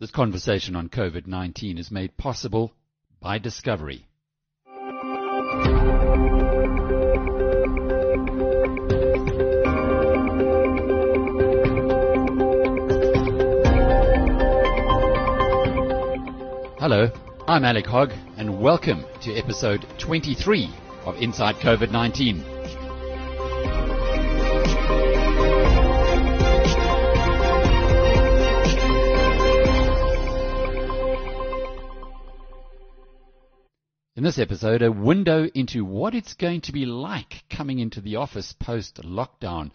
This conversation on COVID-19 is made possible by Discovery. Hello, I'm Alec Hogg, and welcome to episode 23 of Inside COVID-19. In this episode, a window into what it's going to be like coming into the office post lockdown.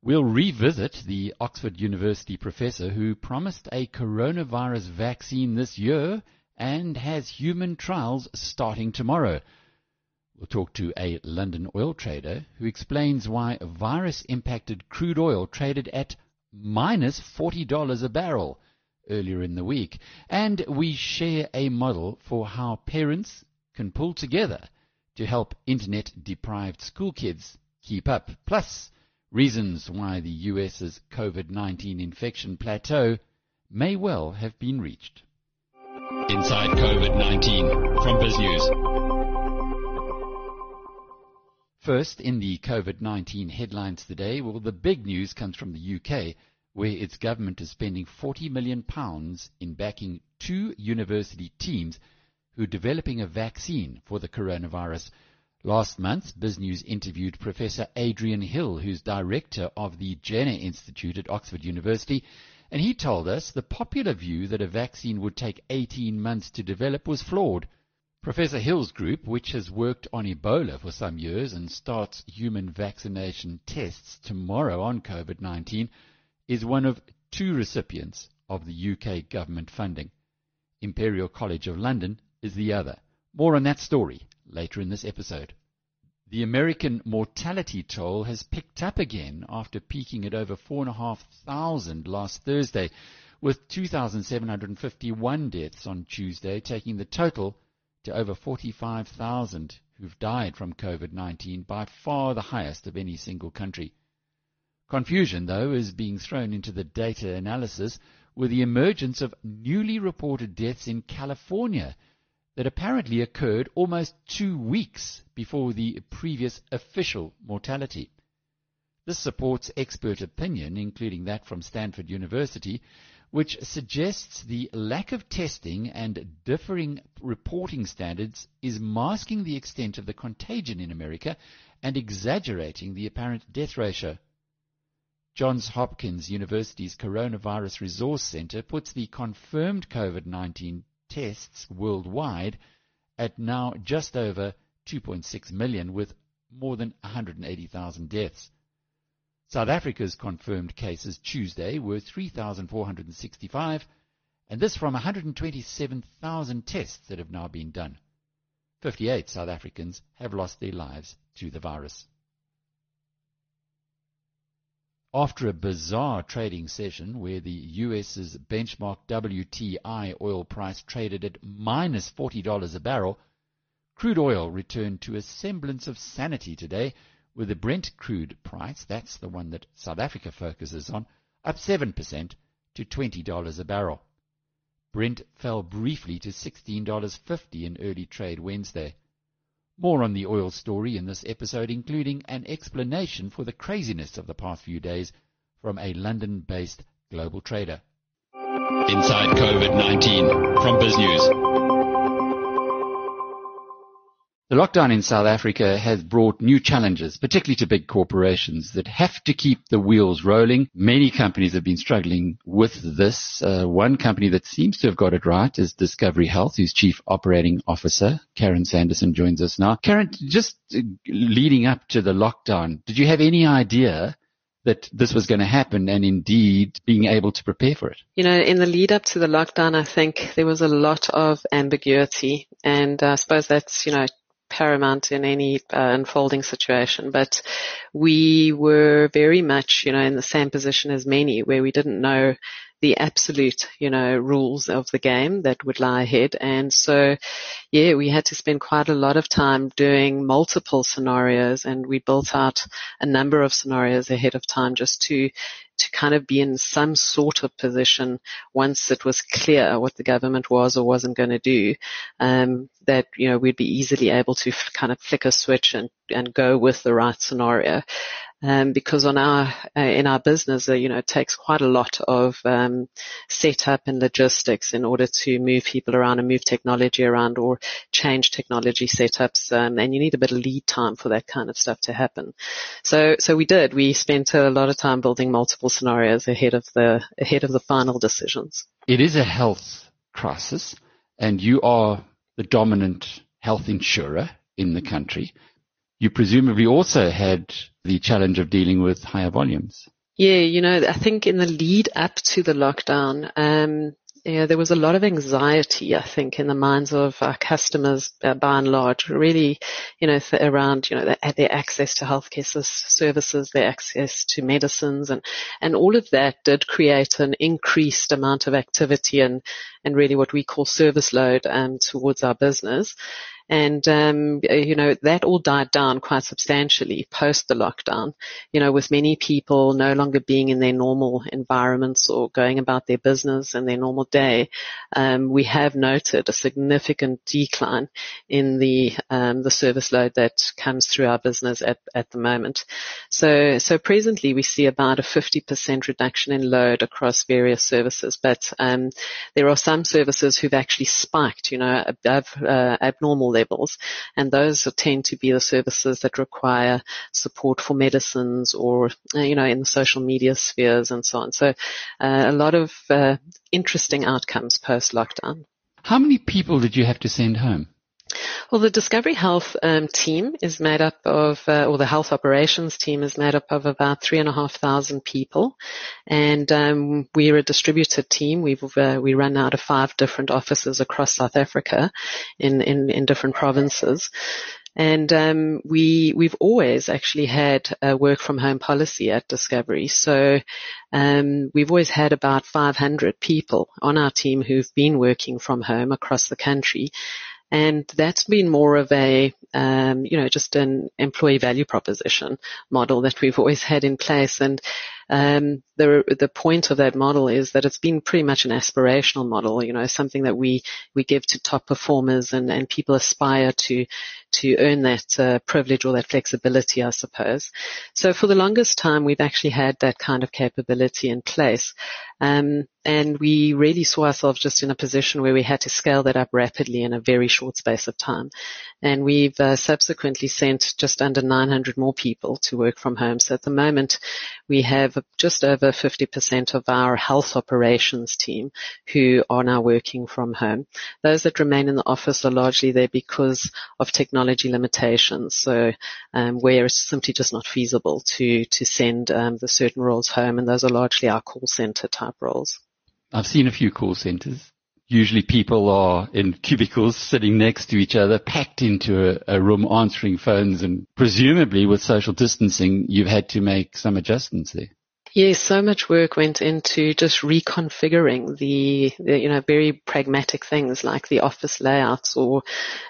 We'll revisit the Oxford University professor who promised a coronavirus vaccine this year and has human trials starting tomorrow. We'll talk to a London oil trader who explains why virus impacted crude oil traded at minus $40 a barrel earlier in the week. And we share a model for how parents can pull together to help internet deprived school kids keep up. Plus, reasons why the US's COVID-19 infection plateau may well have been reached. Inside COVID-19 from BizNews. First, in the COVID-19 headlines today, well, the big news comes from the UK, where its government is spending 40 million pounds in backing two university teams who are developing a vaccine for the coronavirus. Last month, BizNews interviewed Professor Adrian Hill, who's director of the Jenner Institute at Oxford University, and he told us the popular view that a vaccine would take 18 months to develop was flawed. Professor Hill's group, which has worked on Ebola for some years and starts human vaccination tests tomorrow on COVID-19, is one of two recipients of the UK government funding. Imperial College of London is the other. More on that story later in this episode. The American mortality toll has picked up again after peaking at over 4,500 last Thursday, with 2,751 deaths on Tuesday, taking the total to over 45,000 who've died from COVID-19, by far the highest of any single country. Confusion, though, is being thrown into the data analysis with the emergence of newly reported deaths in California that apparently occurred almost two weeks before the previous official mortality. This supports expert opinion, including that from Stanford University, which suggests the lack of testing and differing reporting standards is masking the extent of the contagion in America and exaggerating the apparent death ratio. Johns Hopkins University's Coronavirus Resource Center puts the confirmed COVID-19 tests worldwide at now just over 2.6 million with more than 180,000 deaths. South Africa's confirmed cases Tuesday were 3,465 and this from 127,000 tests that have now been done. 58 South Africans have lost their lives to the virus. After a bizarre trading session where the US's benchmark WTI oil price traded at minus $40 a barrel, crude oil returned to a semblance of sanity today with the Brent crude price, that's the one that South Africa focuses on, up 7% to $20 a barrel. Brent fell briefly to $16.50 in early trade Wednesday. More on the oil story in this episode, including an explanation for the craziness of the past few days from a London-based global trader. Inside COVID-19 from BizNews. The lockdown in South Africa has brought new challenges, particularly to big corporations that have to keep the wheels rolling. Many companies have been struggling with this. Uh, one company that seems to have got it right is Discovery Health, whose chief operating officer, Karen Sanderson, joins us now. Karen, just uh, leading up to the lockdown, did you have any idea that this was going to happen and indeed being able to prepare for it? You know, in the lead up to the lockdown, I think there was a lot of ambiguity and uh, I suppose that's, you know, paramount in any uh, unfolding situation, but we were very much, you know, in the same position as many where we didn't know the absolute, you know, rules of the game that would lie ahead. And so, yeah, we had to spend quite a lot of time doing multiple scenarios and we built out a number of scenarios ahead of time just to, to kind of be in some sort of position once it was clear what the government was or wasn't going to do, um, that, you know, we'd be easily able to f- kind of flick a switch and, and go with the right scenario um, because on our uh, in our business, uh, you know, it takes quite a lot of um, setup and logistics in order to move people around and move technology around or change technology setups, um, and you need a bit of lead time for that kind of stuff to happen. So, so we did. We spent a lot of time building multiple scenarios ahead of the ahead of the final decisions. It is a health crisis, and you are the dominant health insurer in the country you presumably also had the challenge of dealing with higher volumes. Yeah, you know, I think in the lead up to the lockdown, um, you know, there was a lot of anxiety, I think, in the minds of our customers uh, by and large, really, you know, th- around, you know, their, their, access to healthcare services, their access to medicines and, and all of that did create an increased amount of activity and, and really what we call service load, um, towards our business. And, um, you know, that all died down quite substantially post the lockdown, you know, with many people no longer being in their normal environments or going about their business and their normal day. Um, we have noted a significant decline in the, um, the service load that comes through our business at, at the moment. So, so presently we see about a 50% reduction in load across various services, but, um, there are some services who've actually spiked, you know, above, uh, abnormal levels. And those tend to be the services that require support for medicines or, uh, you know, in the social media spheres and so on. So uh, a lot of uh, interesting outcomes post lockdown. How many people did you have to send home? Well, the Discovery Health um, team is made up of, uh, or the health operations team is made up of about three and a half thousand people, and um, we're a distributed team. we uh, we run out of five different offices across South Africa, in in, in different provinces. And um, we we've always actually had a work from home policy at Discovery. So um, we've always had about 500 people on our team who've been working from home across the country. And that's been more of a, um, you know, just an employee value proposition model that we've always had in place. And um, the the point of that model is that it's been pretty much an aspirational model. You know, something that we we give to top performers, and and people aspire to to earn that uh, privilege or that flexibility, I suppose. So for the longest time, we've actually had that kind of capability in place. Um, and we really saw ourselves just in a position where we had to scale that up rapidly in a very short space of time. And we've uh, subsequently sent just under 900 more people to work from home. So at the moment, we have just over 50% of our health operations team who are now working from home. Those that remain in the office are largely there because of technology limitations. So um, where it's simply just not feasible to to send um, the certain roles home, and those are largely our call center type roles. I've seen a few call centers usually people are in cubicles sitting next to each other, packed into a, a, room answering phones and presumably with social distancing, you've had to make some adjustments there. Yes, so much work went into just reconfiguring the, the, you know, very pragmatic things like the office layouts or,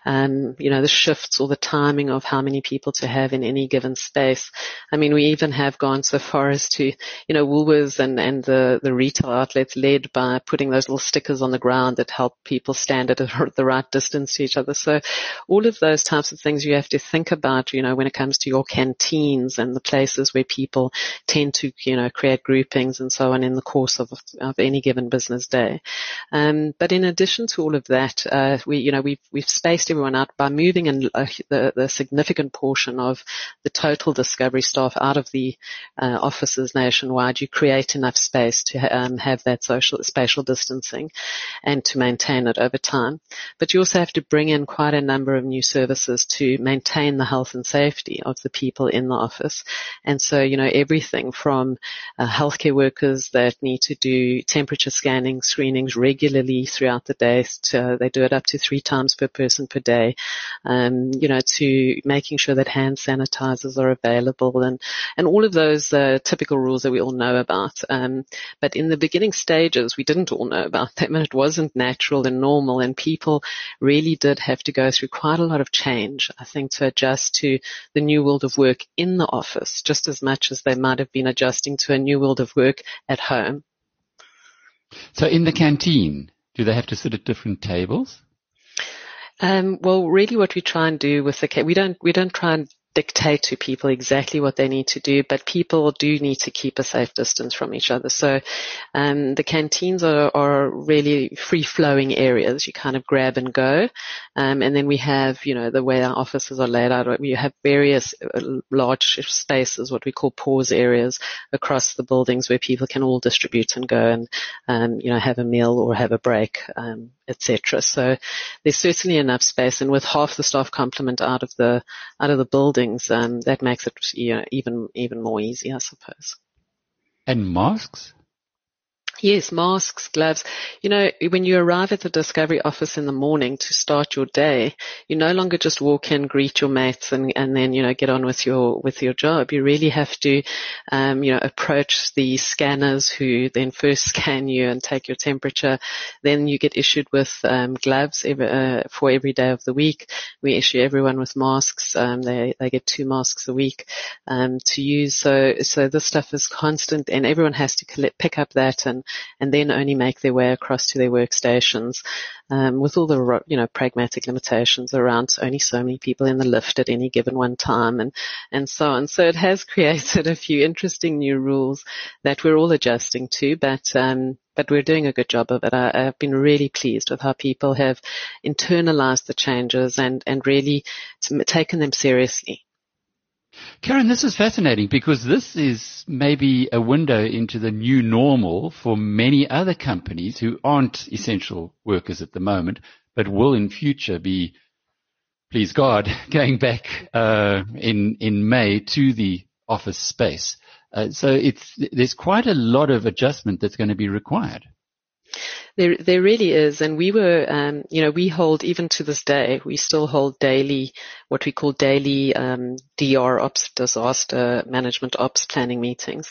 um, you know, the shifts or the timing of how many people to have in any given space. I mean, we even have gone so far as to, you know, Woolworths and, and the, the retail outlets led by putting those little stickers on the ground that help people stand at the right distance to each other. So all of those types of things you have to think about, you know, when it comes to your canteens and the places where people tend to, you know, create groupings and so on in the course of, of any given business day. Um, but in addition to all of that, uh, we, you know, we've, we've spaced everyone out by moving in, uh, the, the significant portion of the total discovery staff out of the uh, offices nationwide. You create enough space to um, have that social spatial distancing and to maintain it over time. But you also have to bring in quite a number of new services to maintain the health and safety of the people in the office. And so, you know, everything from uh, healthcare workers that need to do temperature scanning screenings regularly throughout the day. So they do it up to three times per person per day. Um, you know, to making sure that hand sanitizers are available and, and all of those uh, typical rules that we all know about. Um, but in the beginning stages, we didn't all know about them and it wasn't natural and normal and people really did have to go through quite a lot of change, I think, to adjust to the new world of work in the office just as much as they might have been adjusting to a new world of work at home. So in the canteen, do they have to sit at different tables? Um, well, really, what we try and do with the we don't we don't try and dictate to people exactly what they need to do, but people do need to keep a safe distance from each other. So um, the canteens are, are really free-flowing areas. You kind of grab and go, um, and then we have, you know, the way our offices are laid out. We have various uh, large spaces, what we call pause areas, across the buildings where people can all distribute and go and, um, you know, have a meal or have a break, um, etc. So there's certainly enough space, and with half the staff complement out of the out of the buildings, um, that makes it you know, even even more easy, I suppose. And masks? Yes, masks, gloves. You know, when you arrive at the Discovery office in the morning to start your day, you no longer just walk in, greet your mates and, and then, you know, get on with your, with your job. You really have to, um, you know, approach the scanners who then first scan you and take your temperature. Then you get issued with, um, gloves every, uh, for every day of the week. We issue everyone with masks. Um, they, they get two masks a week, um, to use. So, so this stuff is constant and everyone has to collect, pick up that and, and then only make their way across to their workstations um, with all the you know pragmatic limitations around only so many people in the lift at any given one time and and so on. So it has created a few interesting new rules that we're all adjusting to, but um, but we're doing a good job of it. I, have been really pleased with how people have internalized the changes and and really taken them seriously. Karen, this is fascinating because this is maybe a window into the new normal for many other companies who aren't essential workers at the moment, but will in future be, please God, going back uh, in in May to the office space. Uh, so it's there's quite a lot of adjustment that's going to be required. There, there really is, and we were, um, you know, we hold even to this day, we still hold daily, what we call daily um, DR ops, disaster management ops planning meetings,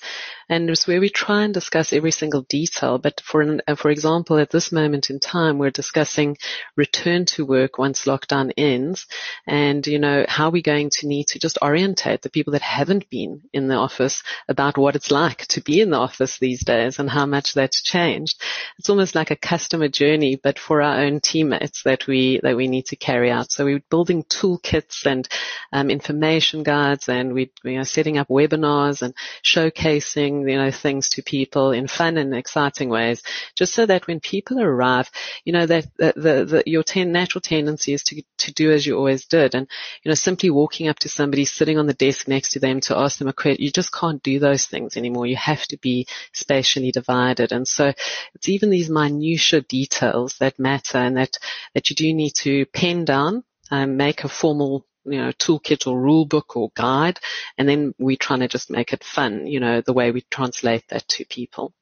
and it's where we try and discuss every single detail. But for an, uh, for example, at this moment in time, we're discussing return to work once lockdown ends, and you know how we're going to need to just orientate the people that haven't been in the office about what it's like to be in the office these days and how much that's changed. It's almost like a customer journey, but for our own teammates that we that we need to carry out. So we're building toolkits and um, information guides, and we, we are setting up webinars and showcasing you know things to people in fun and exciting ways, just so that when people arrive, you know that the, the, the your ten, natural tendency is to to do as you always did, and you know simply walking up to somebody sitting on the desk next to them to ask them a question, you just can't do those things anymore. You have to be spatially divided, and so it's even these minutia details that matter and that, that you do need to pen down and make a formal you know, toolkit or rule book or guide. And then we're trying to just make it fun, you know, the way we translate that to people.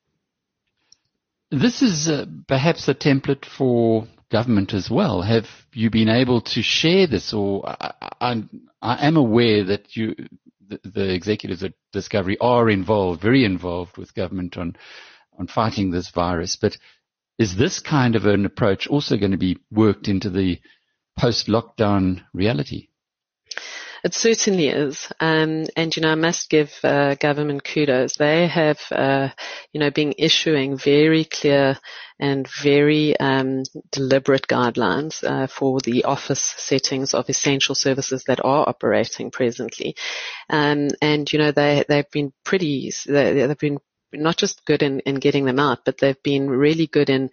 This is uh, perhaps a template for government as well. Have you been able to share this or I, I, I am aware that you, the, the executives at Discovery are involved, very involved with government on, on fighting this virus, but is this kind of an approach also going to be worked into the post-lockdown reality? It certainly is. Um, and, you know, I must give uh, government kudos. They have, uh, you know, been issuing very clear and very um, deliberate guidelines uh, for the office settings of essential services that are operating presently. Um, and, you know, they, they've been pretty, they, they've been not just good in, in getting them out, but they've been really good in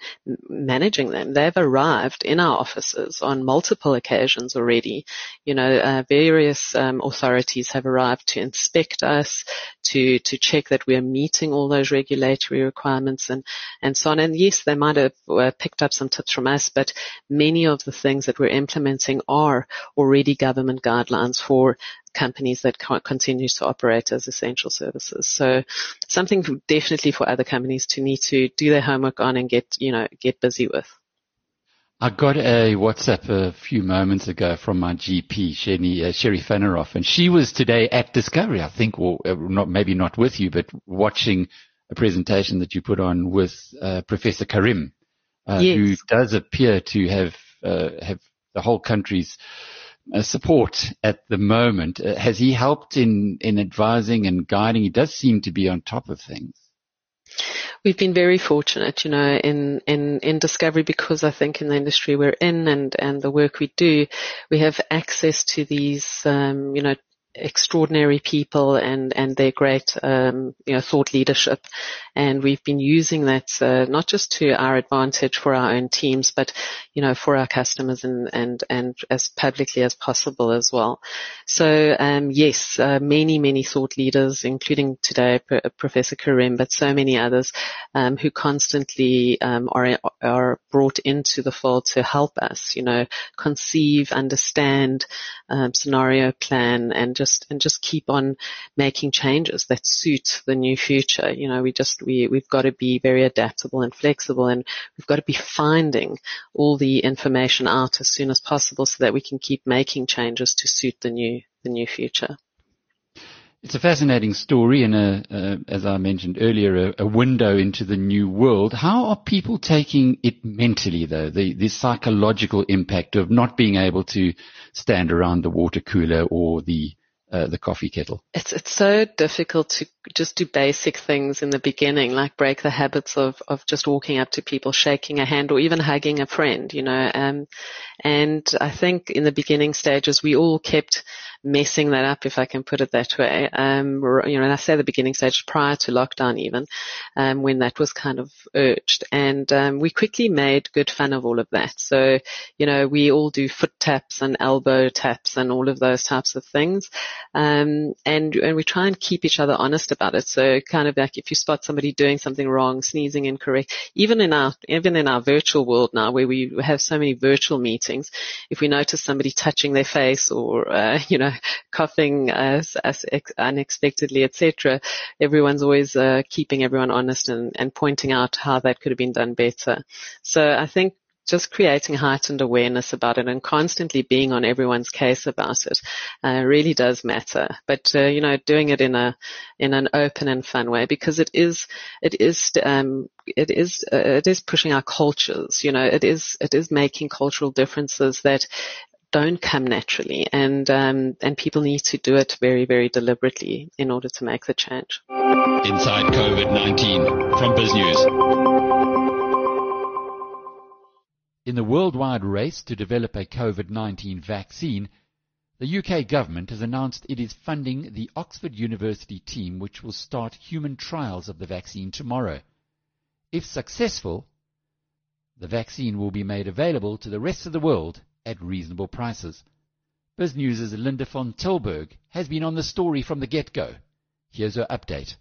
managing them. They've arrived in our offices on multiple occasions already. You know, uh, various um, authorities have arrived to inspect us, to to check that we're meeting all those regulatory requirements and and so on. And yes, they might have uh, picked up some tips from us, but many of the things that we're implementing are already government guidelines for companies that continue to operate as essential services. So something definitely for other companies to need to do their homework on and get, you know, get busy with. I got a WhatsApp a few moments ago from my GP, Sherry, uh, Sherry Faneroff, and she was today at Discovery, I think, or uh, not, maybe not with you, but watching a presentation that you put on with uh, Professor Karim, uh, yes. who does appear to have uh, have the whole country's uh, support at the moment. Uh, has he helped in, in advising and guiding? He does seem to be on top of things. We've been very fortunate, you know, in, in, in discovery because I think in the industry we're in and, and the work we do, we have access to these, um, you know, extraordinary people and and their great um, you know thought leadership, and we've been using that uh, not just to our advantage for our own teams, but you know for our customers and and and as publicly as possible as well. So um, yes, uh, many many thought leaders, including today P- Professor Karim, but so many others um, who constantly um, are are brought into the fold to help us, you know, conceive, understand, um, scenario plan, and just and just keep on making changes that suit the new future. You know, we just we we've got to be very adaptable and flexible, and we've got to be finding all the information out as soon as possible so that we can keep making changes to suit the new the new future. It's a fascinating story and a, as I mentioned earlier, a, a, window into the new world. How are people taking it mentally though? The, the psychological impact of not being able to stand around the water cooler or the uh, the coffee kettle. It's it's so difficult to just do basic things in the beginning, like break the habits of of just walking up to people, shaking a hand, or even hugging a friend. You know, um, and I think in the beginning stages we all kept messing that up, if I can put it that way. Um, you know, and I say the beginning stage prior to lockdown even, um, when that was kind of urged. And, um, we quickly made good fun of all of that. So, you know, we all do foot taps and elbow taps and all of those types of things. Um, and, and we try and keep each other honest about it. So kind of like if you spot somebody doing something wrong, sneezing incorrect, even in our, even in our virtual world now where we have so many virtual meetings, if we notice somebody touching their face or, uh, you know, coughing as, as unexpectedly, etc. Everyone's always uh, keeping everyone honest and, and pointing out how that could have been done better. So I think just creating heightened awareness about it and constantly being on everyone's case about it uh, really does matter. But uh, you know, doing it in a in an open and fun way because it is it is um, it is uh, it is pushing our cultures. You know, it is it is making cultural differences that don't come naturally, and um, and people need to do it very, very deliberately in order to make the change. Inside COVID-19 from BizNews. In the worldwide race to develop a COVID-19 vaccine, the UK government has announced it is funding the Oxford University team which will start human trials of the vaccine tomorrow. If successful, the vaccine will be made available to the rest of the world at reasonable prices. BizNews' Linda van Tilburg has been on the story from the get-go. Here's her update.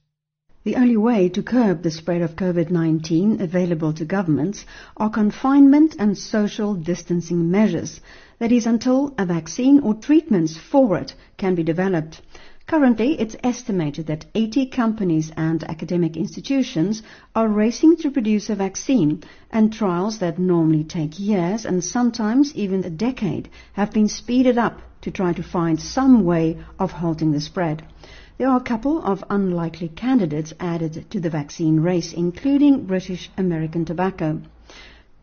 The only way to curb the spread of COVID-19 available to governments are confinement and social distancing measures. That is until a vaccine or treatments for it can be developed. Currently, it's estimated that 80 companies and academic institutions are racing to produce a vaccine, and trials that normally take years and sometimes even a decade have been speeded up to try to find some way of halting the spread. There are a couple of unlikely candidates added to the vaccine race, including British American Tobacco.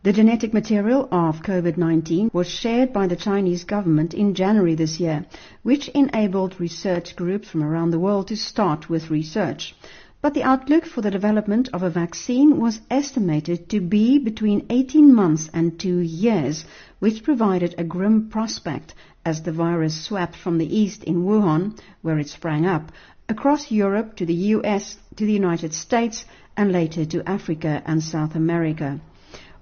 The genetic material of COVID-19 was shared by the Chinese government in January this year, which enabled research groups from around the world to start with research. But the outlook for the development of a vaccine was estimated to be between 18 months and two years, which provided a grim prospect as the virus swept from the east in Wuhan, where it sprang up, across Europe to the US, to the United States, and later to Africa and South America.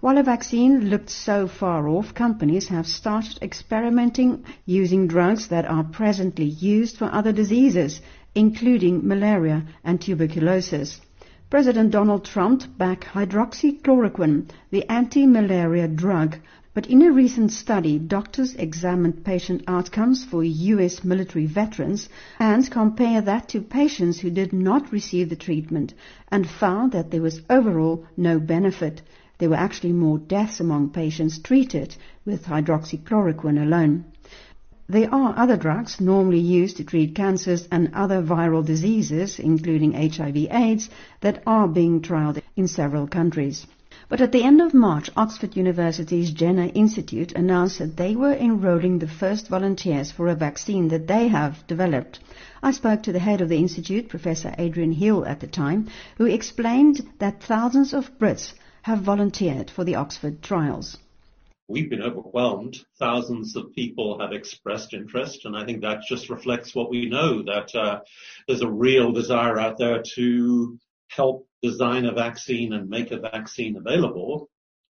While a vaccine looked so far off, companies have started experimenting using drugs that are presently used for other diseases, including malaria and tuberculosis. President Donald Trump backed hydroxychloroquine, the anti-malaria drug, but in a recent study, doctors examined patient outcomes for U.S. military veterans and compared that to patients who did not receive the treatment and found that there was overall no benefit. There were actually more deaths among patients treated with hydroxychloroquine alone. There are other drugs normally used to treat cancers and other viral diseases, including HIV AIDS, that are being trialed in several countries. But at the end of March, Oxford University's Jenner Institute announced that they were enrolling the first volunteers for a vaccine that they have developed. I spoke to the head of the institute, Professor Adrian Hill, at the time, who explained that thousands of Brits have volunteered for the Oxford trials. We've been overwhelmed. Thousands of people have expressed interest, and I think that just reflects what we know, that uh, there's a real desire out there to help design a vaccine and make a vaccine available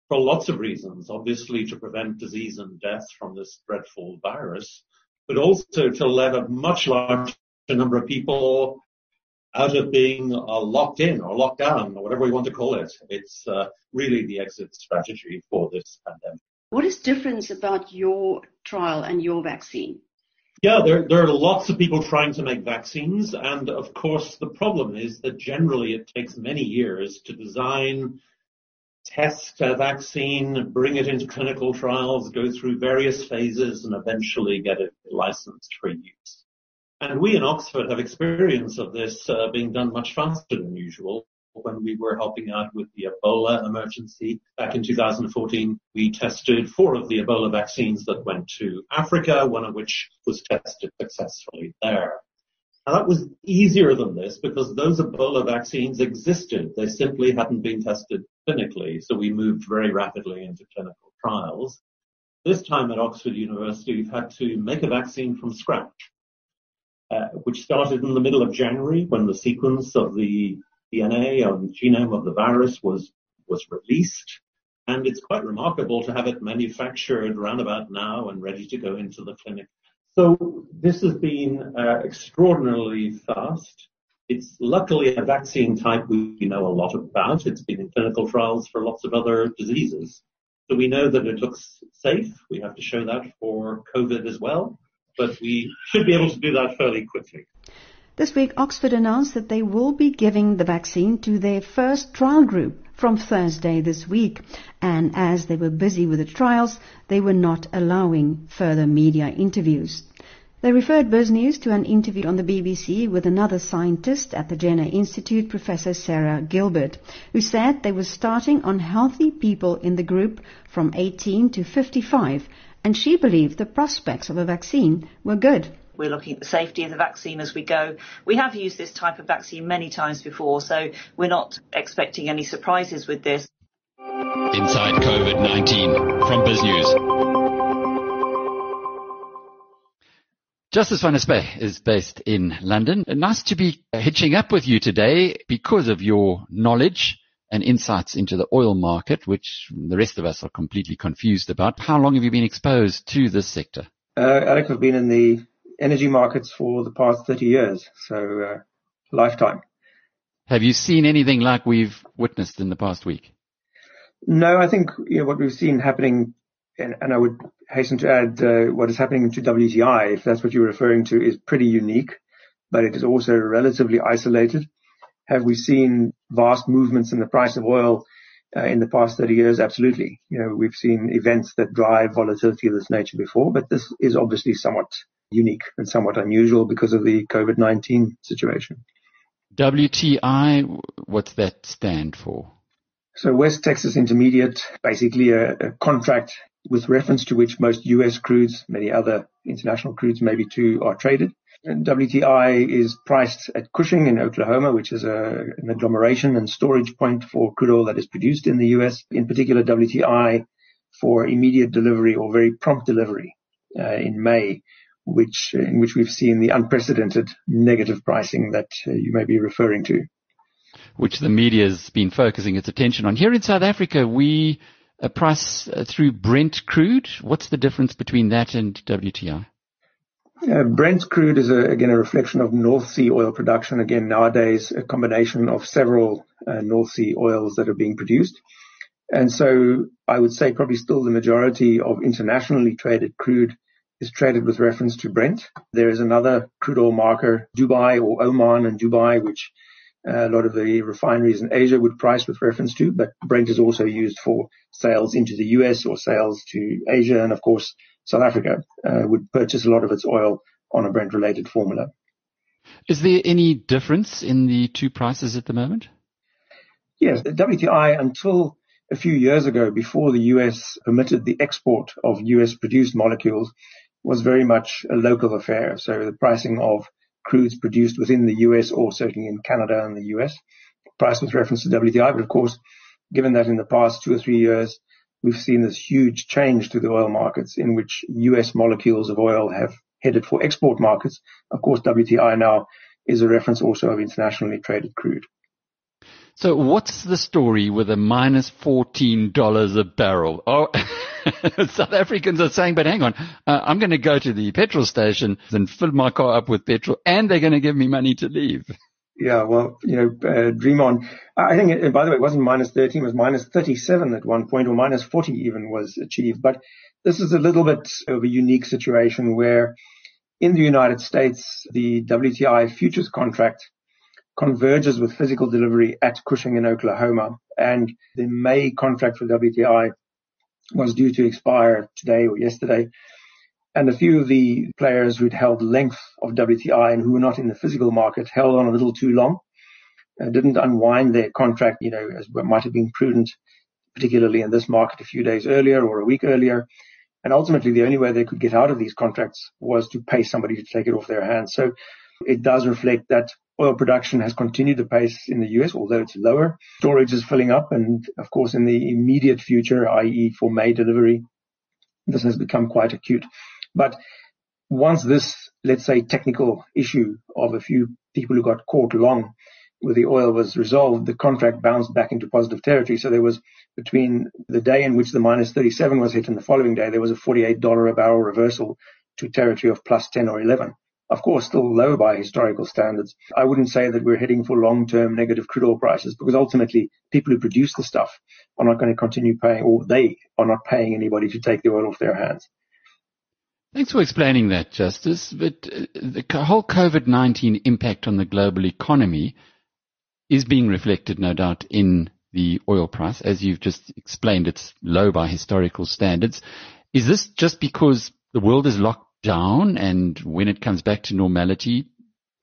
for lots of reasons. Obviously, to prevent disease and death from this dreadful virus, but also to let a much larger number of people out of being uh, locked in or locked down or whatever we want to call it. It's uh, really the exit strategy for this pandemic. What is different about your trial and your vaccine? Yeah, there, there are lots of people trying to make vaccines. And of course, the problem is that generally it takes many years to design, test a vaccine, bring it into clinical trials, go through various phases and eventually get it licensed for use. And we in Oxford have experience of this uh, being done much faster than usual when we were helping out with the Ebola emergency. Back in 2014, we tested four of the Ebola vaccines that went to Africa, one of which was tested successfully there. Now that was easier than this because those Ebola vaccines existed. They simply hadn't been tested clinically, so we moved very rapidly into clinical trials. This time at Oxford University, we've had to make a vaccine from scratch, uh, which started in the middle of January when the sequence of the DNA on the genome of the virus was, was released. And it's quite remarkable to have it manufactured around about now and ready to go into the clinic. So this has been uh, extraordinarily fast. It's luckily a vaccine type we know a lot about. It's been in clinical trials for lots of other diseases. So we know that it looks safe. We have to show that for COVID as well, but we should be able to do that fairly quickly. This week, Oxford announced that they will be giving the vaccine to their first trial group from Thursday this week. And as they were busy with the trials, they were not allowing further media interviews. They referred BizNews to an interview on the BBC with another scientist at the Jenner Institute, Professor Sarah Gilbert, who said they were starting on healthy people in the group from 18 to 55, and she believed the prospects of a vaccine were good. We're looking at the safety of the vaccine as we go. We have used this type of vaccine many times before, so we're not expecting any surprises with this. Inside COVID-19 from BizNews. Justice van der is based in London. Nice to be hitching up with you today because of your knowledge and insights into the oil market, which the rest of us are completely confused about. How long have you been exposed to this sector? Uh, Alec, I've been in the energy markets for the past 30 years. So, uh, lifetime. Have you seen anything like we've witnessed in the past week? No, I think you know, what we've seen happening, and, and I would hasten to add uh, what is happening to WTI, if that's what you're referring to, is pretty unique, but it is also relatively isolated. Have we seen vast movements in the price of oil uh, in the past 30 years? Absolutely. You know, we've seen events that drive volatility of this nature before, but this is obviously somewhat unique and somewhat unusual because of the COVID-19 situation. WTI, what's that stand for? So West Texas Intermediate, basically a, a contract with reference to which most US crudes, many other international crudes, maybe too, are traded. And WTI is priced at Cushing in Oklahoma, which is a, an agglomeration and storage point for crude oil that is produced in the US. In particular, WTI for immediate delivery or very prompt delivery uh, in May which in which we've seen the unprecedented negative pricing that uh, you may be referring to. Which the media has been focusing its attention on. Here in South Africa, we uh, price uh, through Brent crude. What's the difference between that and WTI? Uh, Brent crude is a, again a reflection of North Sea oil production. Again, nowadays a combination of several uh, North Sea oils that are being produced. And so I would say probably still the majority of internationally traded crude is traded with reference to Brent. There is another crude oil marker, Dubai or Oman and Dubai, which uh, a lot of the refineries in Asia would price with reference to, but Brent is also used for sales into the US or sales to Asia. And of course, South Africa uh, would purchase a lot of its oil on a Brent related formula. Is there any difference in the two prices at the moment? Yes, WTI until a few years ago, before the US permitted the export of US produced molecules, was very much a local affair. So the pricing of crudes produced within the US or certainly in Canada and the US, price with reference to WTI. But of course, given that in the past two or three years, we've seen this huge change to the oil markets in which US molecules of oil have headed for export markets. Of course, WTI now is a reference also of internationally traded crude. So what's the story with a minus $14 a barrel? Oh, South Africans are saying, but hang on, uh, I'm going to go to the petrol station and fill my car up with petrol and they're going to give me money to leave. Yeah, well, you know, uh, dream on. I think, it, by the way, it wasn't minus 13, it was minus 37 at one point, or minus 40 even was achieved. But this is a little bit of a unique situation where in the United States, the WTI futures contract converges with physical delivery at Cushing in Oklahoma. And the May contract for WTI was due to expire today or yesterday. And a few of the players who'd held length of WTI and who were not in the physical market held on a little too long, uh, didn't unwind their contract, you know, as might have been prudent, particularly in this market a few days earlier or a week earlier. And ultimately, the only way they could get out of these contracts was to pay somebody to take it off their hands. So it does reflect that oil production has continued the pace in the US, although it's lower. Storage is filling up. And of course, in the immediate future, i.e. for May delivery, this has become quite acute. But once this, let's say, technical issue of a few people who got caught long with the oil was resolved, the contract bounced back into positive territory. So there was between the day in which the minus 37 was hit and the following day, there was a $48 a barrel reversal to territory of plus 10 or 11 of course, still low by historical standards. I wouldn't say that we're heading for long-term negative crude oil prices because ultimately people who produce the stuff are not going to continue paying or they are not paying anybody to take the oil off their hands. Thanks for explaining that, Justice. But uh, the whole COVID-19 impact on the global economy is being reflected, no doubt, in the oil price. As you've just explained, it's low by historical standards. Is this just because the world is locked down and when it comes back to normality,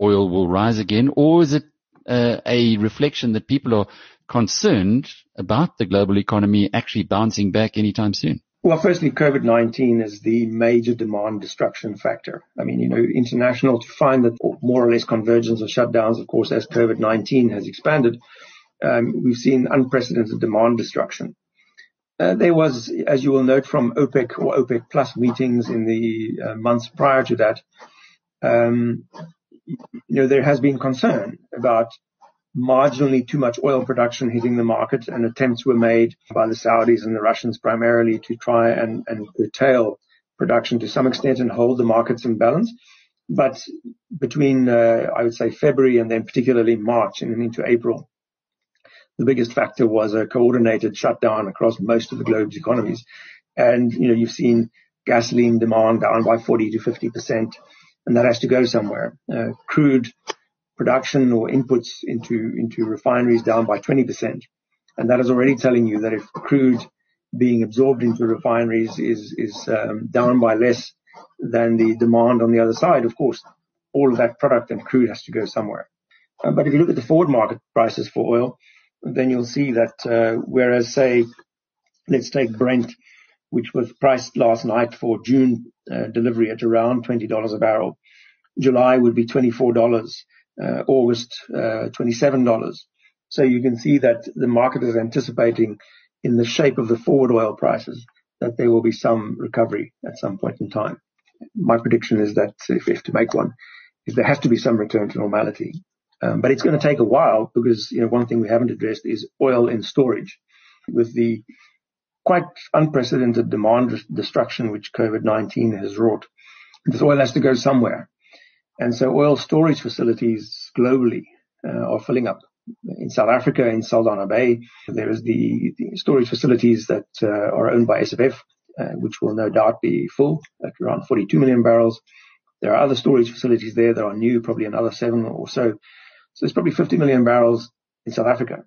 oil will rise again? Or is it uh, a reflection that people are concerned about the global economy actually bouncing back anytime soon? Well, firstly, COVID-19 is the major demand destruction factor. I mean, you know, international to find that more or less convergence of shutdowns, of course, as COVID-19 has expanded, um, we've seen unprecedented demand destruction. Uh, there was, as you will note from OPEC or OPEC plus meetings in the uh, months prior to that, um, you know, there has been concern about marginally too much oil production hitting the market and attempts were made by the Saudis and the Russians primarily to try and, and curtail production to some extent and hold the markets in balance. But between, uh, I would say February and then particularly March and into April, the biggest factor was a coordinated shutdown across most of the globe's economies. And, you know, you've seen gasoline demand down by 40 to 50%, and that has to go somewhere. Uh, crude production or inputs into, into refineries down by 20%. And that is already telling you that if crude being absorbed into refineries is, is um, down by less than the demand on the other side, of course, all of that product and crude has to go somewhere. Uh, but if you look at the forward market prices for oil, then you'll see that uh, whereas, say, let's take Brent, which was priced last night for June uh, delivery at around $20 a barrel. July would be $24, uh, August $27. So you can see that the market is anticipating in the shape of the forward oil prices that there will be some recovery at some point in time. My prediction is that if we have to make one, is there has to be some return to normality. Um, but it's going to take a while because, you know, one thing we haven't addressed is oil in storage. With the quite unprecedented demand destruction which COVID-19 has wrought, this oil has to go somewhere. And so oil storage facilities globally uh, are filling up. In South Africa, in Saldanha Bay, there is the, the storage facilities that uh, are owned by SFF, uh, which will no doubt be full at around 42 million barrels. There are other storage facilities there that are new, probably another seven or so so there's probably 50 million barrels in South Africa.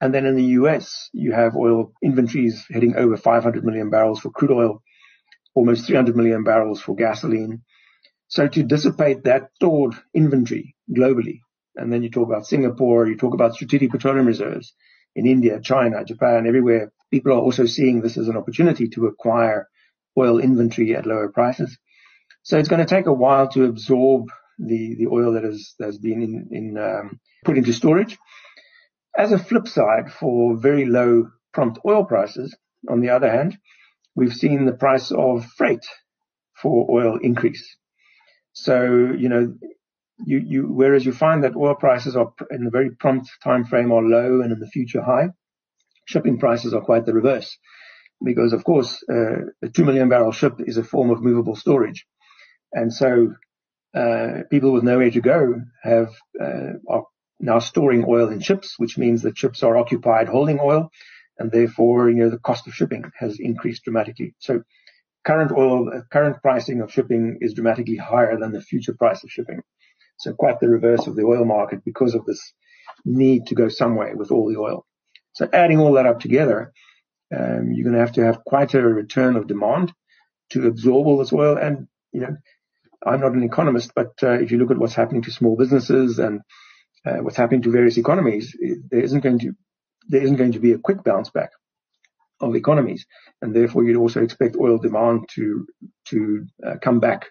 And then in the US, you have oil inventories hitting over 500 million barrels for crude oil, almost 300 million barrels for gasoline. So to dissipate that stored inventory globally, and then you talk about Singapore, you talk about strategic petroleum reserves, in India, China, Japan, everywhere, people are also seeing this as an opportunity to acquire oil inventory at lower prices. So it's going to take a while to absorb the, the oil that has, has been in, in um, put into storage. As a flip side, for very low prompt oil prices, on the other hand, we've seen the price of freight for oil increase. So, you know, you, you, whereas you find that oil prices are in the very prompt time frame are low and in the future high, shipping prices are quite the reverse. Because of course, uh, a two million barrel ship is a form of movable storage. And so, people with nowhere to go have, uh, are now storing oil in ships, which means that ships are occupied holding oil and therefore, you know, the cost of shipping has increased dramatically. So current oil, uh, current pricing of shipping is dramatically higher than the future price of shipping. So quite the reverse of the oil market because of this need to go somewhere with all the oil. So adding all that up together, um, you're going to have to have quite a return of demand to absorb all this oil. And, you know, I'm not an economist, but uh, if you look at what's happening to small businesses and uh, what's happening to various economies, there isn't going to there isn't going to be a quick bounce back of economies, and therefore you'd also expect oil demand to to uh, come back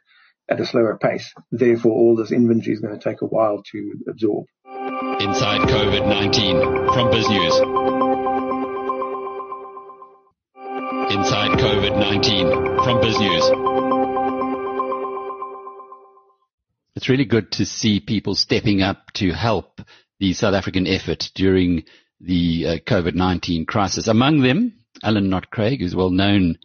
at a slower pace. Therefore, all this inventory is going to take a while to absorb. Inside COVID-19 from BizNews. Inside COVID-19 from BizNews. It's really good to see people stepping up to help the South African effort during the uh, COVID-19 crisis. Among them, Alan Knott-Craig, who's well known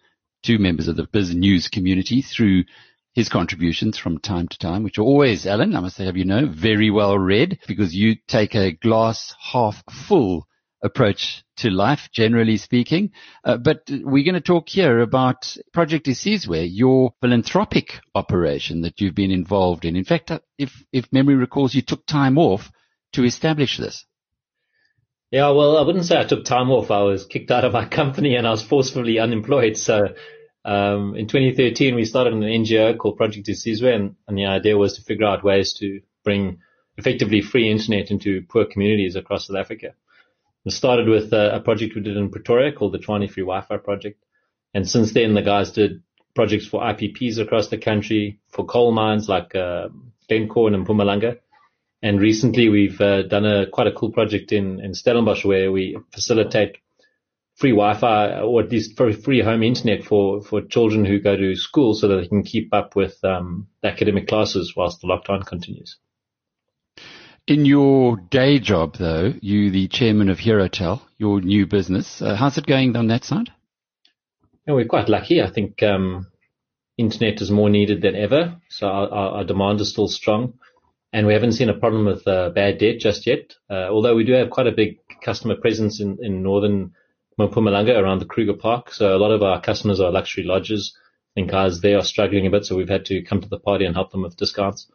to members of the BizNews community through his contributions from time to time, which are always, Alan, I must have you know, very well read because you take a glass half full approach to life, generally speaking. Uh, but we're going to talk here about Project Isizwe, your philanthropic operation that you've been involved in. In fact, uh, if, if memory recalls, you took time off to establish this. Yeah, well, I wouldn't say I took time off. I was kicked out of my company and I was forcefully unemployed. So, um, in 2013, we started an NGO called Project Isizwe and, and the idea was to figure out ways to bring effectively free internet into poor communities across South Africa. It started with a, a project we did in Pretoria called the Tshwane Free Wi-Fi Project. And since then, the guys did projects for IPPs across the country, for coal mines like uh, and Mpumalanga. And recently we've uh, done a quite a cool project in, in Stellenbosch where we facilitate free Wi-Fi or at least free home internet for, for children who go to school so that they can keep up with um, academic classes whilst the lockdown continues. In your day job, though, you the chairman of Herotel, your new business. Uh, how's it going on that side? Yeah, we're quite lucky. I think um, internet is more needed than ever, so our, our, demand is still strong, and we haven't seen a problem with uh, bad debt just yet. Uh, although we do have quite a big customer presence in, in northern Mpumalanga around the Kruger Park, so a lot of our customers are luxury lodges. Think guys they are struggling a bit, so we've had to come to the party and help them with discounts.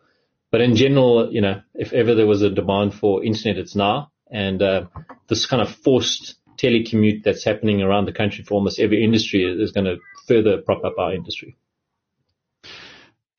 But in general, you know, if ever there was a demand for internet, it's now. And uh, this kind of forced telecommute that's happening around the country for almost every industry is going to further prop up our industry.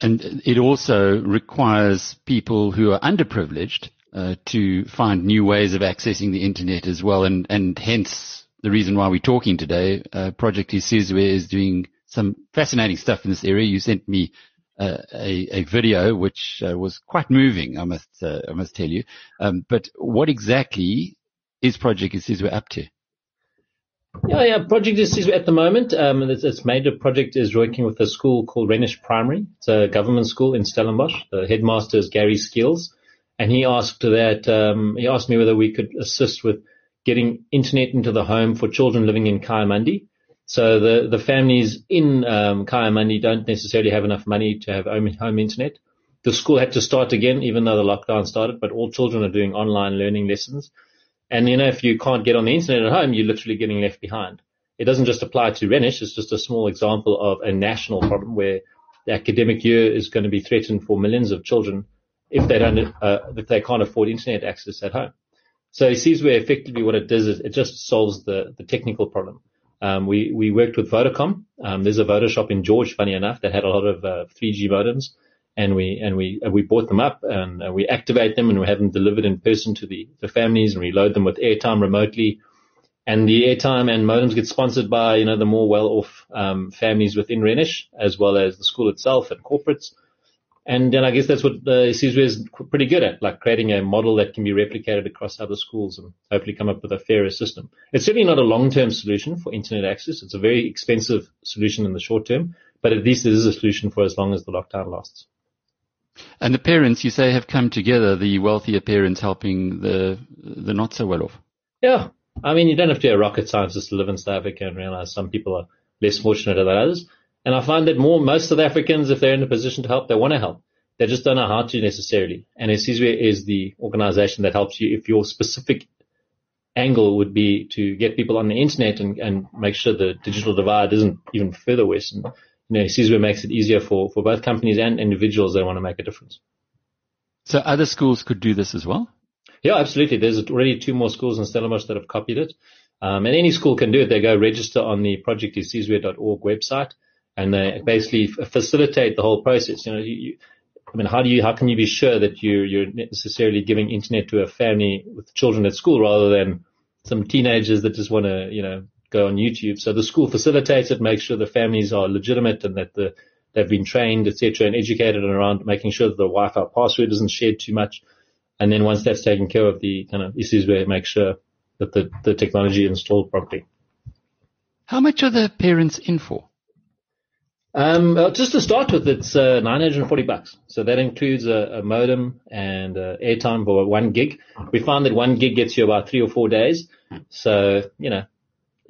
And it also requires people who are underprivileged uh, to find new ways of accessing the internet as well. And, and hence the reason why we're talking today. Uh, Project Isizwe is doing some fascinating stuff in this area. You sent me a, a, video which uh, was quite moving, I must, uh, I must tell you. Um, but what exactly is Project Isizwe up to? Yeah, yeah. Project Isizwe at the moment, um, its, its, major project is working with a school called Rhenish Primary. It's a government school in Stellenbosch. The headmaster is Gary Skills, and he asked that um, he asked me whether we could assist with getting internet into the home for children living in Kayamandi. So the, the families in um, Kayamandi don't necessarily have enough money to have home, home internet. The school had to start again, even though the lockdown started, but all children are doing online learning lessons. And you know, if you can't get on the internet at home, you're literally getting left behind. It doesn't just apply to Rhenish. It's just a small example of a national problem where the academic year is going to be threatened for millions of children if they don't, uh, if they can't afford internet access at home. So he sees where effectively what it does is it just solves the, the technical problem. Um, we, we worked with Vodacom. Um, there's a Vodashop in George, funny enough, that had a lot of uh, 3G modems and we, and we, uh, we bought them up and uh, we activate them and we have them delivered in person to the, the families and we load them with airtime remotely. and the airtime and modems get sponsored by, you know, the more well-off um, families within Rhenish, as well as the school itself and corporates. And then I guess that's what uh, Isizwe is pretty good at, like creating a model that can be replicated across other schools and hopefully come up with a fairer system. It's certainly not a long-term solution for internet access. It's a very expensive solution in the short term, but at least it is a solution for as long as the lockdown lasts. And the parents, you say, have come together, the wealthier parents helping the, the not so well off. Yeah. I mean, you don't have to be a rocket scientist to live in South Africa and realize some people are less fortunate than others. And I find that more, most South Africans, if they're in a position to help, they want to help. They just don't know how to necessarily. And Isizwe is the organization that helps you if your specific angle would be to get people on the internet and, and make sure the digital divide isn't even further worsened. You know, Isizwe makes it easier for, for both companies and individuals that want to make a difference. So other schools could do this as well? Yeah, absolutely. There's already two more schools in Stellenbosch that have copied it. Um, and any school can do it. They go register on the projectisizwe.org website and they basically facilitate the whole process. You know, you, you, I mean, how do you, how can you be sure that you, you're necessarily giving internet to a family with children at school rather than some teenagers that just want to, you know, go on YouTube? So the school facilitates it, makes sure the families are legitimate and that the, they've been trained, etc., and educated around making sure that the Wi-Fi password isn't shared too much. And then once that's taken care of, the kind of issues where it makes sure that the, the technology is installed properly. How much are the parents in for? Um, just to start with, it's uh, 940 bucks. So that includes a, a modem and uh, airtime for one gig. We found that one gig gets you about three or four days. So, you know,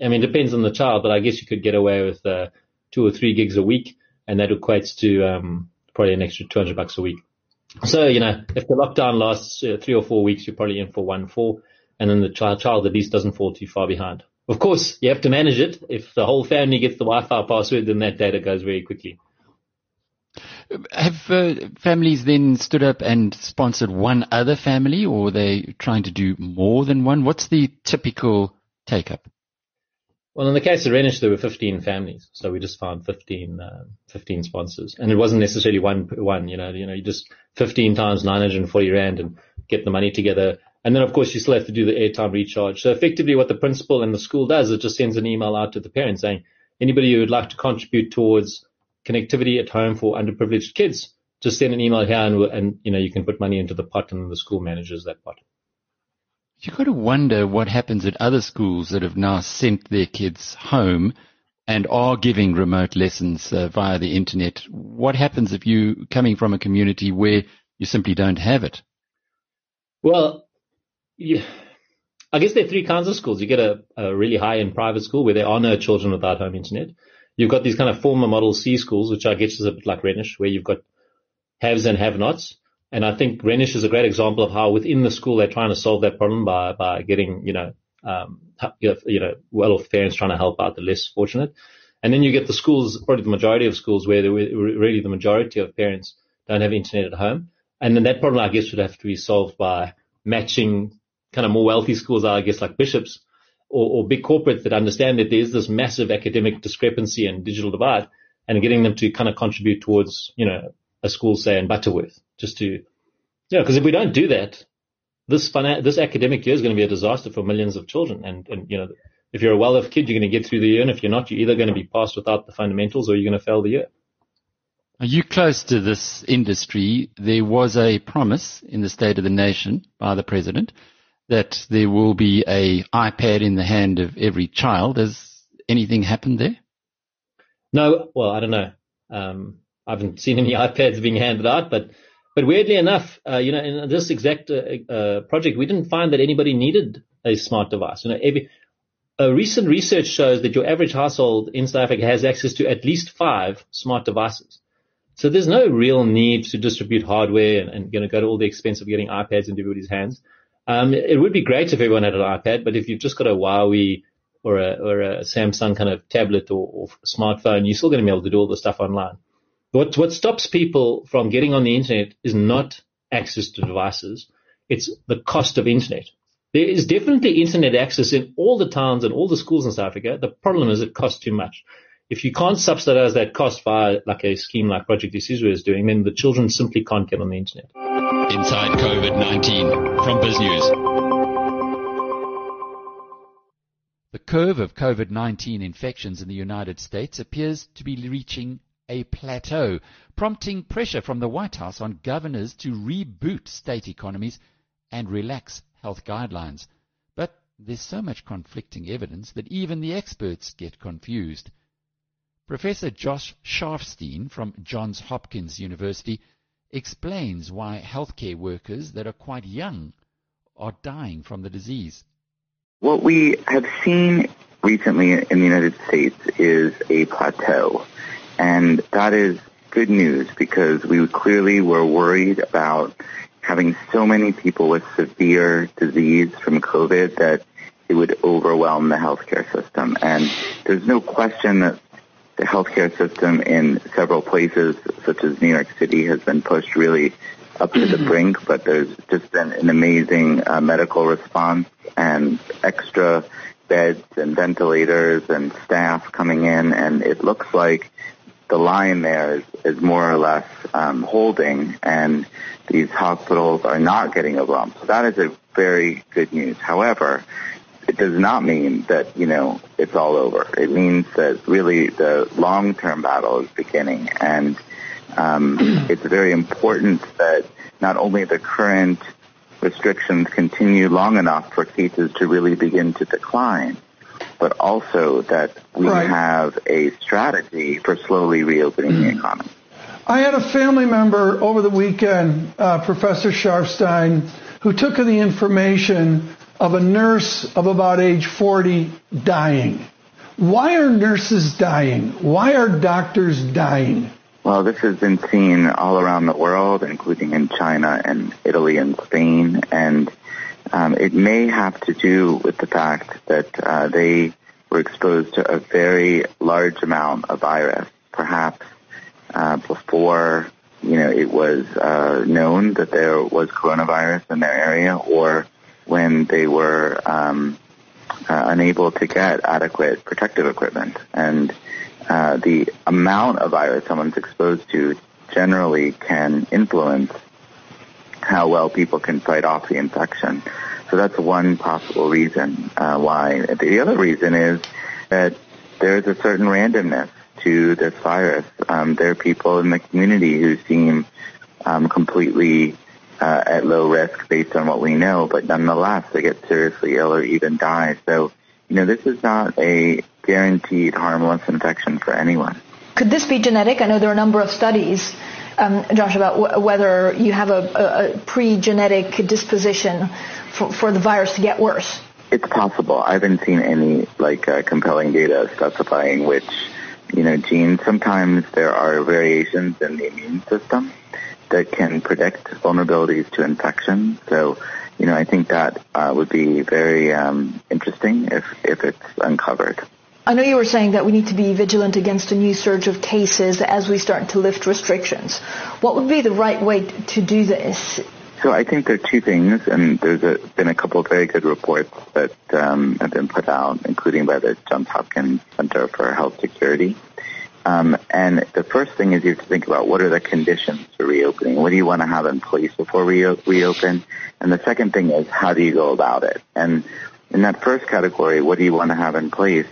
I mean, it depends on the child, but I guess you could get away with uh, two or three gigs a week, and that equates to um, probably an extra 200 bucks a week. So, you know, if the lockdown lasts uh, three or four weeks, you're probably in for one four, and then the child, child at least doesn't fall too far behind. Of course, you have to manage it. If the whole family gets the Wi-Fi password, then that data goes very quickly. Have uh, families then stood up and sponsored one other family, or are they trying to do more than one? What's the typical take up? Well, in the case of Rhenish, there were 15 families, so we just found 15, uh, 15 sponsors, and it wasn't necessarily one, one. You know, you know, you just 15 times 940 rand and get the money together. And then of course you still have to do the airtime recharge. So effectively what the principal and the school does, is just sends an email out to the parents saying, anybody who would like to contribute towards connectivity at home for underprivileged kids, just send an email here and, and you know, you can put money into the pot and the school manages that pot. You've got to wonder what happens at other schools that have now sent their kids home and are giving remote lessons uh, via the internet. What happens if you coming from a community where you simply don't have it? Well, yeah, I guess there are three kinds of schools. You get a, a really high end private school where there are no children without home internet. You've got these kind of former model C schools, which I guess is a bit like Rhenish, where you've got haves and have nots. And I think Rhenish is a great example of how within the school they're trying to solve that problem by, by getting, you know, um, you know, well-off parents trying to help out the less fortunate. And then you get the schools, probably the majority of schools where really the majority of parents don't have internet at home. And then that problem, I guess, would have to be solved by matching kind of more wealthy schools are, I guess, like bishops or, or big corporates that understand that there's this massive academic discrepancy and digital divide and getting them to kind of contribute towards, you know, a school, say, in Butterworth, just to, you know, because if we don't do that, this finan- this academic year is going to be a disaster for millions of children. And, and, you know, if you're a well-off kid, you're going to get through the year. And if you're not, you're either going to be passed without the fundamentals or you're going to fail the year. Are you close to this industry? There was a promise in the State of the Nation by the President that there will be a iPad in the hand of every child. Has anything happened there? No, well, I don't know. Um, I haven't seen any iPads being handed out, but but weirdly enough, uh, you know, in this exact uh, uh, project, we didn't find that anybody needed a smart device. You know, every, a recent research shows that your average household in South Africa has access to at least five smart devices. So there's no real need to distribute hardware and, and you know, go to all the expense of getting iPads into everybody's hands. Um, it would be great if everyone had an iPad, but if you've just got a Huawei or a, or a Samsung kind of tablet or, or smartphone, you're still going to be able to do all the stuff online. What, what stops people from getting on the internet is not access to devices. It's the cost of internet. There is definitely internet access in all the towns and all the schools in South Africa. The problem is it costs too much. If you can't subsidize that cost via like a scheme like Project Isizwe is doing, then the children simply can't get on the internet. Inside COVID-19 from BizNews. The curve of COVID-19 infections in the United States appears to be reaching a plateau, prompting pressure from the White House on governors to reboot state economies and relax health guidelines. But there's so much conflicting evidence that even the experts get confused. Professor Josh Sharfstein from Johns Hopkins University explains why healthcare workers that are quite young are dying from the disease. What we have seen recently in the United States is a plateau. And that is good news because we clearly were worried about having so many people with severe disease from COVID that it would overwhelm the healthcare system. And there's no question that the healthcare system in several places, such as New York City, has been pushed really up to the brink, but there's just been an amazing uh, medical response and extra beds and ventilators and staff coming in, and it looks like the line there is, is more or less um, holding, and these hospitals are not getting a bump. So that is a very good news. However, it does not mean that you know it's all over. It means that really the long-term battle is beginning, and um, it's very important that not only the current restrictions continue long enough for cases to really begin to decline, but also that we right. have a strategy for slowly reopening the economy. I had a family member over the weekend, uh, Professor Sharfstein, who took the information of a nurse of about age 40 dying. Why are nurses dying? Why are doctors dying? Well, this has been seen all around the world, including in China and Italy and Spain, and um, it may have to do with the fact that uh, they were exposed to a very large amount of virus, perhaps uh, before you know it was uh, known that there was coronavirus in their area, or when they were um, uh, unable to get adequate protective equipment and uh, the amount of virus someone's exposed to generally can influence how well people can fight off the infection. So that's one possible reason uh, why. The other reason is that there's a certain randomness to this virus. Um, there are people in the community who seem um, completely uh, at low risk based on what we know, but nonetheless they get seriously ill or even die. So, you know, this is not a guaranteed harmless infection for anyone. Could this be genetic? I know there are a number of studies, um, Josh, about w- whether you have a, a, a pre-genetic disposition for, for, the virus to get worse. It's possible. I haven't seen any like uh, compelling data specifying which you know genes. Sometimes there are variations in the immune system that can predict vulnerabilities to infection. So you know, I think that uh, would be very um, interesting if, if it's uncovered. I know you were saying that we need to be vigilant against a new surge of cases as we start to lift restrictions. What would be the right way to do this? So I think there are two things, and there's a, been a couple of very good reports that um, have been put out, including by the Johns Hopkins Center for Health Security. Um, and the first thing is you have to think about what are the conditions for reopening? What do you want to have in place before we reopen? And the second thing is how do you go about it? And in that first category, what do you want to have in place?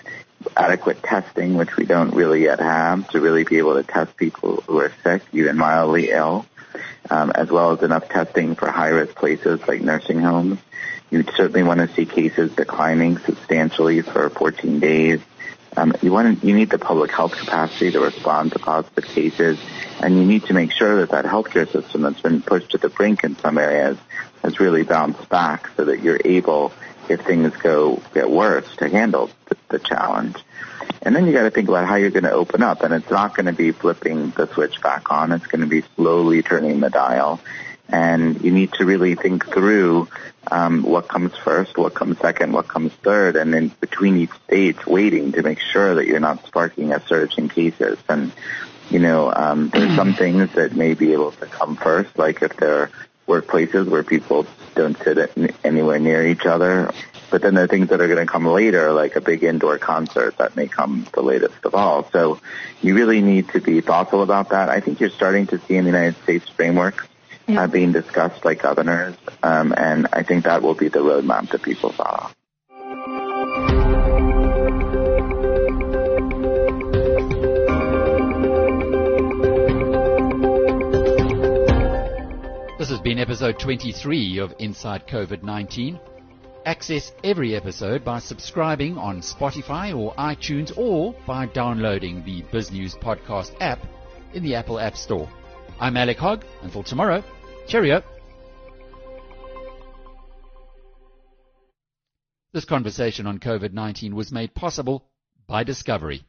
adequate testing, which we don't really yet have, to really be able to test people who are sick, even mildly ill, um, as well as enough testing for high-risk places like nursing homes. You'd certainly want to see cases declining substantially for 14 days. Um, you want you need the public health capacity to respond to positive cases, and you need to make sure that that healthcare system that's been pushed to the brink in some areas has really bounced back, so that you're able if things go get worse to handle the, the challenge. And then you got to think about how you're going to open up, and it's not going to be flipping the switch back on. It's going to be slowly turning the dial, and you need to really think through um, what comes first, what comes second, what comes third, and then between each stage, waiting to make sure that you're not sparking a surge in cases. And you know, um, there's some things that may be able to come first, like if there are workplaces where people don't sit anywhere near each other. But then there are things that are going to come later, like a big indoor concert that may come the latest of all. So you really need to be thoughtful about that. I think you're starting to see in the United States framework are being discussed by governors, um, and I think that will be the roadmap that people follow. This has been episode 23 of Inside COVID 19. Access every episode by subscribing on Spotify or iTunes or by downloading the BizNews Podcast app in the Apple App Store. I'm Alec Hogg. Until tomorrow, cheerio. This conversation on COVID-19 was made possible by Discovery.